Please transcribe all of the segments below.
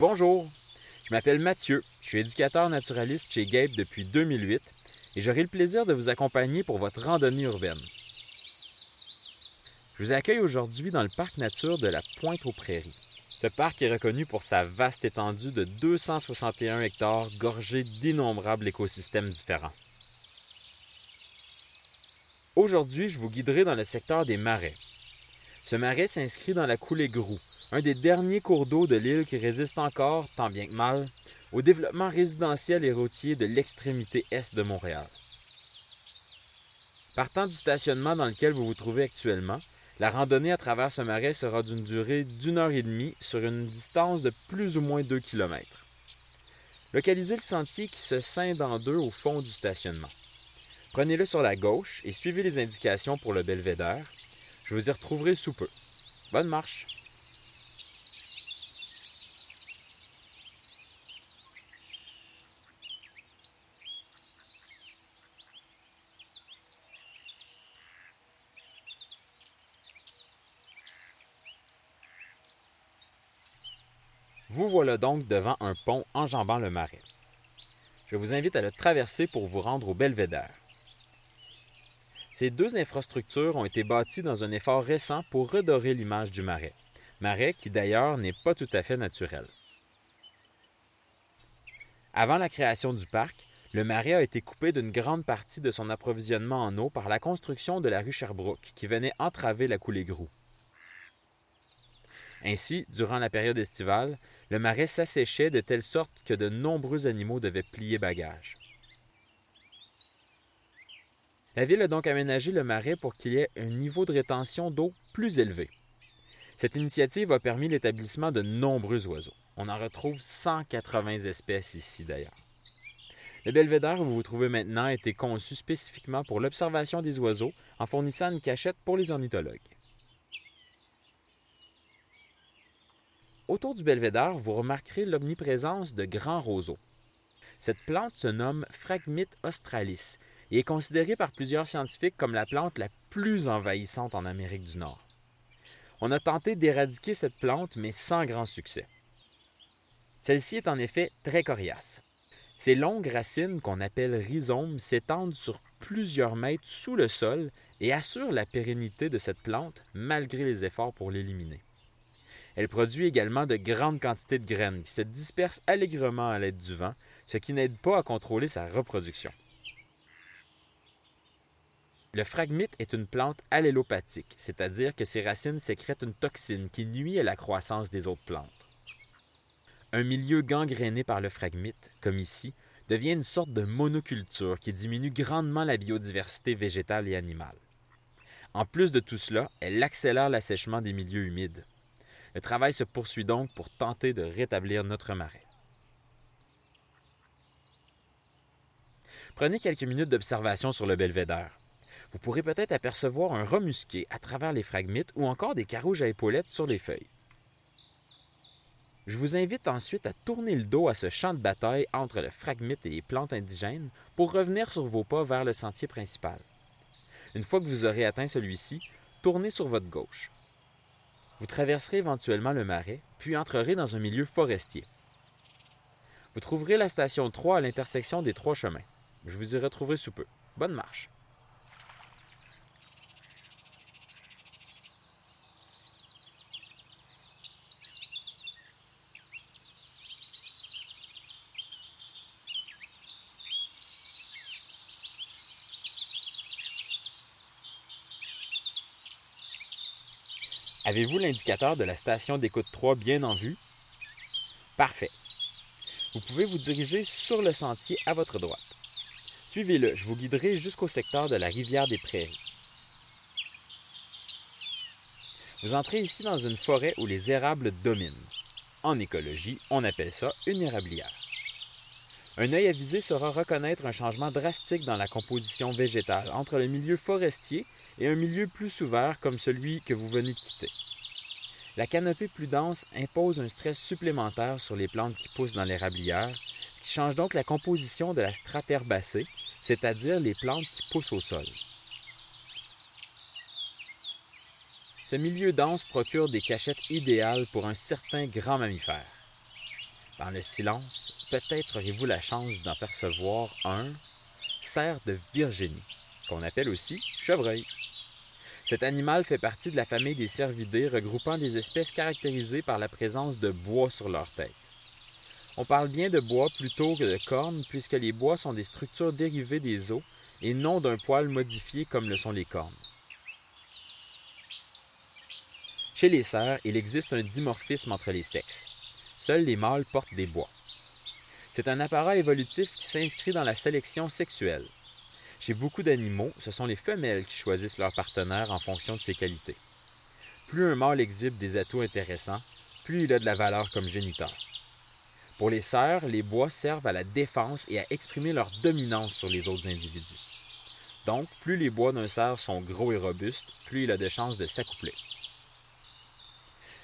Bonjour, je m'appelle Mathieu, je suis éducateur naturaliste chez Gabe depuis 2008 et j'aurai le plaisir de vous accompagner pour votre randonnée urbaine. Je vous accueille aujourd'hui dans le parc nature de la Pointe aux Prairies. Ce parc est reconnu pour sa vaste étendue de 261 hectares gorgé d'innombrables écosystèmes différents. Aujourd'hui, je vous guiderai dans le secteur des marais. Ce marais s'inscrit dans la coulée Grou, un des derniers cours d'eau de l'île qui résiste encore, tant bien que mal, au développement résidentiel et routier de l'extrémité est de Montréal. Partant du stationnement dans lequel vous vous trouvez actuellement, la randonnée à travers ce marais sera d'une durée d'une heure et demie sur une distance de plus ou moins 2 km. Localisez le sentier qui se scinde en deux au fond du stationnement. Prenez-le sur la gauche et suivez les indications pour le belvédère. Je vous y retrouverai sous peu. Bonne marche! Vous voilà donc devant un pont enjambant le marais. Je vous invite à le traverser pour vous rendre au belvédère. Ces deux infrastructures ont été bâties dans un effort récent pour redorer l'image du marais, marais qui d'ailleurs n'est pas tout à fait naturel. Avant la création du parc, le marais a été coupé d'une grande partie de son approvisionnement en eau par la construction de la rue Sherbrooke, qui venait entraver la coulée Grou. Ainsi, durant la période estivale, le marais s'asséchait de telle sorte que de nombreux animaux devaient plier bagage. La ville a donc aménagé le marais pour qu'il y ait un niveau de rétention d'eau plus élevé. Cette initiative a permis l'établissement de nombreux oiseaux. On en retrouve 180 espèces ici d'ailleurs. Le belvédère où vous vous trouvez maintenant a été conçu spécifiquement pour l'observation des oiseaux en fournissant une cachette pour les ornithologues. Autour du belvédère, vous remarquerez l'omniprésence de grands roseaux. Cette plante se nomme Phragmite australis et est considérée par plusieurs scientifiques comme la plante la plus envahissante en Amérique du Nord. On a tenté d'éradiquer cette plante, mais sans grand succès. Celle-ci est en effet très coriace. Ses longues racines, qu'on appelle rhizomes, s'étendent sur plusieurs mètres sous le sol et assurent la pérennité de cette plante malgré les efforts pour l'éliminer. Elle produit également de grandes quantités de graines qui se dispersent allègrement à l'aide du vent, ce qui n'aide pas à contrôler sa reproduction. Le phragmite est une plante allélopathique, c'est-à-dire que ses racines sécrètent une toxine qui nuit à la croissance des autres plantes. Un milieu gangréné par le phragmite, comme ici, devient une sorte de monoculture qui diminue grandement la biodiversité végétale et animale. En plus de tout cela, elle accélère l'assèchement des milieux humides. Le travail se poursuit donc pour tenter de rétablir notre marais. Prenez quelques minutes d'observation sur le belvédère. Vous pourrez peut-être apercevoir un rat musqué à travers les phragmites ou encore des carouges à épaulettes sur les feuilles. Je vous invite ensuite à tourner le dos à ce champ de bataille entre le phragmite et les plantes indigènes pour revenir sur vos pas vers le sentier principal. Une fois que vous aurez atteint celui-ci, tournez sur votre gauche. Vous traverserez éventuellement le marais, puis entrerez dans un milieu forestier. Vous trouverez la station 3 à l'intersection des trois chemins. Je vous y retrouverai sous peu. Bonne marche! Avez-vous l'indicateur de la station d'écoute 3 bien en vue? Parfait. Vous pouvez vous diriger sur le sentier à votre droite. Suivez-le, je vous guiderai jusqu'au secteur de la rivière des Prairies. Vous entrez ici dans une forêt où les érables dominent. En écologie, on appelle ça une érablière. Un œil avisé saura reconnaître un changement drastique dans la composition végétale entre le milieu forestier et un milieu plus ouvert comme celui que vous venez de quitter. La canopée plus dense impose un stress supplémentaire sur les plantes qui poussent dans l'érablière, ce qui change donc la composition de la strate herbacée, c'est-à-dire les plantes qui poussent au sol. Ce milieu dense procure des cachettes idéales pour un certain grand mammifère. Dans le silence, peut-être aurez-vous la chance d'apercevoir un cerf de Virginie, qu'on appelle aussi chevreuil. Cet animal fait partie de la famille des cervidés regroupant des espèces caractérisées par la présence de bois sur leur tête. On parle bien de bois plutôt que de cornes puisque les bois sont des structures dérivées des os et non d'un poil modifié comme le sont les cornes. Chez les cerfs, il existe un dimorphisme entre les sexes. Seuls les mâles portent des bois. C'est un appareil évolutif qui s'inscrit dans la sélection sexuelle. Chez beaucoup d'animaux, ce sont les femelles qui choisissent leur partenaire en fonction de ses qualités. Plus un mâle exhibe des atouts intéressants, plus il a de la valeur comme géniteur. Pour les cerfs, les bois servent à la défense et à exprimer leur dominance sur les autres individus. Donc, plus les bois d'un cerf sont gros et robustes, plus il a de chances de s'accoupler.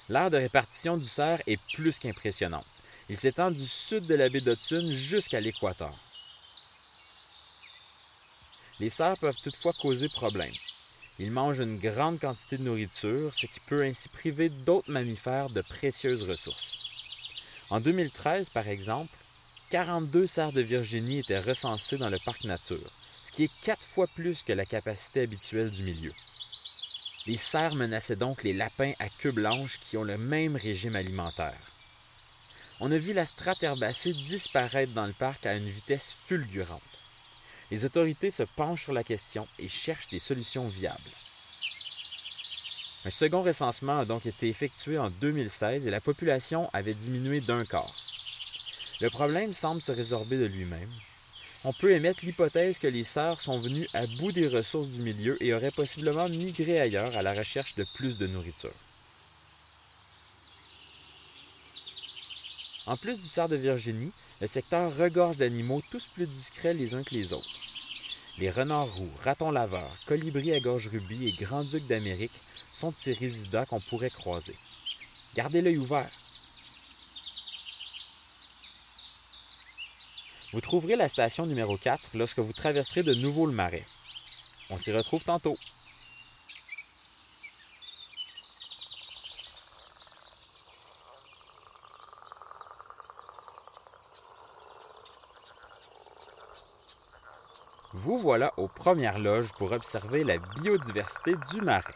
L'aire de répartition du cerf est plus qu'impressionnante. Il s'étend du sud de la baie d'Hudson jusqu'à l'équateur. Les cerfs peuvent toutefois causer problème. Ils mangent une grande quantité de nourriture, ce qui peut ainsi priver d'autres mammifères de précieuses ressources. En 2013, par exemple, 42 cerfs de Virginie étaient recensés dans le parc nature, ce qui est quatre fois plus que la capacité habituelle du milieu. Les cerfs menaçaient donc les lapins à queue blanche qui ont le même régime alimentaire. On a vu la strate herbacée disparaître dans le parc à une vitesse fulgurante. Les autorités se penchent sur la question et cherchent des solutions viables. Un second recensement a donc été effectué en 2016 et la population avait diminué d'un quart. Le problème semble se résorber de lui-même. On peut émettre l'hypothèse que les cerfs sont venus à bout des ressources du milieu et auraient possiblement migré ailleurs à la recherche de plus de nourriture. En plus du cerf de Virginie, le secteur regorge d'animaux tous plus discrets les uns que les autres. Les renards roux, ratons laveurs, colibris à gorge rubis et grands-ducs d'Amérique sont ces résidents qu'on pourrait croiser. Gardez l'œil ouvert. Vous trouverez la station numéro 4 lorsque vous traverserez de nouveau le marais. On s'y retrouve tantôt. Vous voilà aux premières loges pour observer la biodiversité du marais.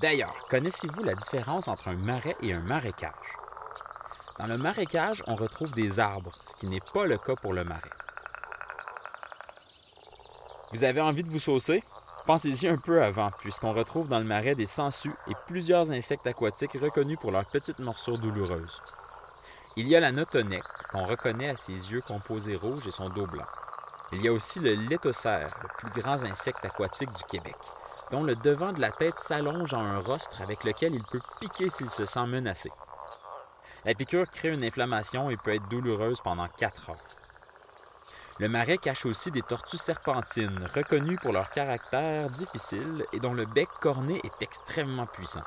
D'ailleurs, connaissez-vous la différence entre un marais et un marécage? Dans le marécage, on retrouve des arbres, ce qui n'est pas le cas pour le marais. Vous avez envie de vous saucer? Pensez-y un peu avant, puisqu'on retrouve dans le marais des sangsues et plusieurs insectes aquatiques reconnus pour leurs petites morsures douloureuses. Il y a la notonecte, qu'on reconnaît à ses yeux composés rouges et son dos blanc. Il y a aussi le létocère, le plus grand insecte aquatique du Québec, dont le devant de la tête s'allonge en un rostre avec lequel il peut piquer s'il se sent menacé. La piqûre crée une inflammation et peut être douloureuse pendant 4 heures. Le marais cache aussi des tortues serpentines, reconnues pour leur caractère difficile et dont le bec corné est extrêmement puissant.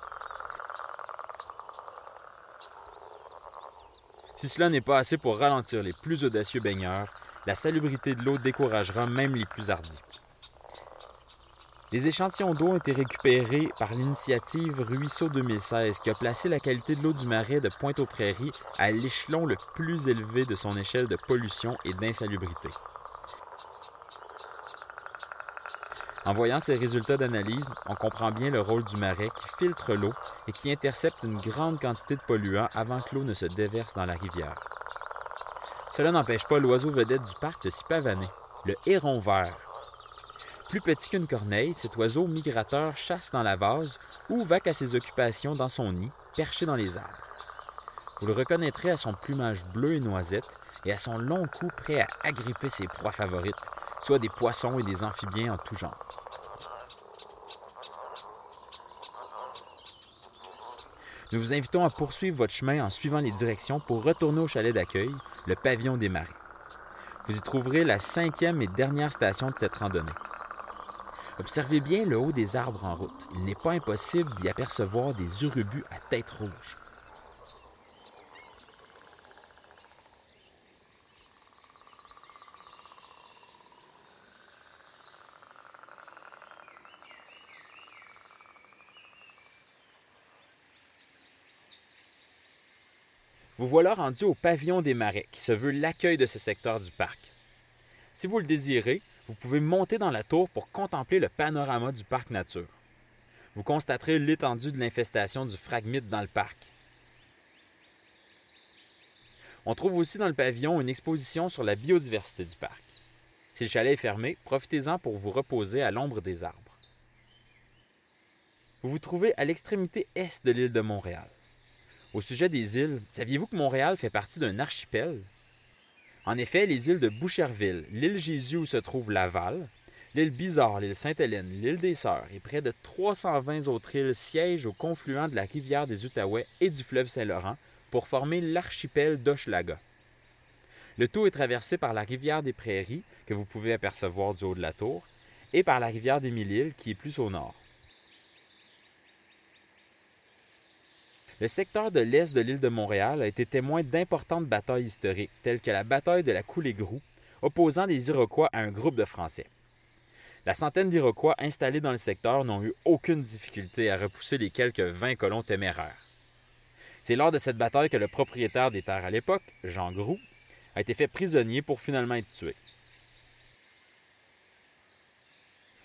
Si cela n'est pas assez pour ralentir les plus audacieux baigneurs, la salubrité de l'eau découragera même les plus hardis. Les échantillons d'eau ont été récupérés par l'initiative Ruisseau 2016 qui a placé la qualité de l'eau du marais de Pointe-aux-Prairies à l'échelon le plus élevé de son échelle de pollution et d'insalubrité. En voyant ces résultats d'analyse, on comprend bien le rôle du marais qui filtre l'eau et qui intercepte une grande quantité de polluants avant que l'eau ne se déverse dans la rivière. Cela n'empêche pas l'oiseau vedette du parc de s'y pavaner, le héron vert. Plus petit qu'une corneille, cet oiseau migrateur chasse dans la vase ou vaque à ses occupations dans son nid, perché dans les arbres. Vous le reconnaîtrez à son plumage bleu et noisette et à son long cou prêt à agripper ses proies favorites, soit des poissons et des amphibiens en tout genre. Nous vous invitons à poursuivre votre chemin en suivant les directions pour retourner au chalet d'accueil, le pavillon des marais. Vous y trouverez la cinquième et dernière station de cette randonnée. Observez bien le haut des arbres en route. Il n'est pas impossible d'y apercevoir des urubus à tête rouge. Vous voilà rendu au pavillon des marais, qui se veut l'accueil de ce secteur du parc. Si vous le désirez, vous pouvez monter dans la tour pour contempler le panorama du parc nature. Vous constaterez l'étendue de l'infestation du phragmite dans le parc. On trouve aussi dans le pavillon une exposition sur la biodiversité du parc. Si le chalet est fermé, profitez-en pour vous reposer à l'ombre des arbres. Vous vous trouvez à l'extrémité est de l'île de Montréal. Au sujet des îles, saviez-vous que Montréal fait partie d'un archipel? En effet, les îles de Boucherville, l'île Jésus où se trouve Laval, l'île Bizarre, l'île Sainte-Hélène, l'île des Sœurs et près de 320 autres îles siègent au confluent de la rivière des Outaouais et du fleuve Saint-Laurent pour former l'archipel d'Hochelaga. Le tout est traversé par la rivière des Prairies, que vous pouvez apercevoir du haut de la tour, et par la rivière des Mille-Îles, qui est plus au nord. Le secteur de l'est de l'île de Montréal a été témoin d'importantes batailles historiques, telles que la bataille de la Coulée-Grou, opposant les Iroquois à un groupe de Français. La centaine d'Iroquois installés dans le secteur n'ont eu aucune difficulté à repousser les quelques 20 colons téméraires. C'est lors de cette bataille que le propriétaire des terres à l'époque, Jean Groux, a été fait prisonnier pour finalement être tué.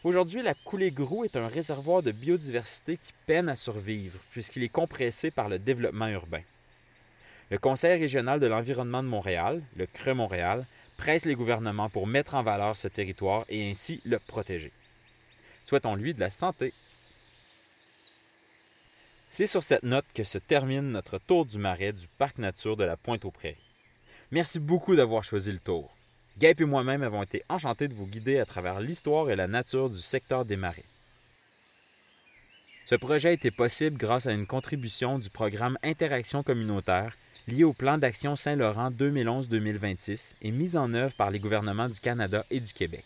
Aujourd'hui, la coulée Grou est un réservoir de biodiversité qui peine à survivre puisqu'il est compressé par le développement urbain. Le Conseil régional de l'environnement de Montréal, le CRE Montréal, presse les gouvernements pour mettre en valeur ce territoire et ainsi le protéger. Souhaitons-lui de la santé. C'est sur cette note que se termine notre tour du marais du parc nature de la Pointe aux Prairies. Merci beaucoup d'avoir choisi le tour. Gabe et moi-même avons été enchantés de vous guider à travers l'histoire et la nature du secteur des marais. Ce projet a été possible grâce à une contribution du programme Interaction communautaire lié au plan d'action Saint-Laurent 2011-2026 et mis en œuvre par les gouvernements du Canada et du Québec.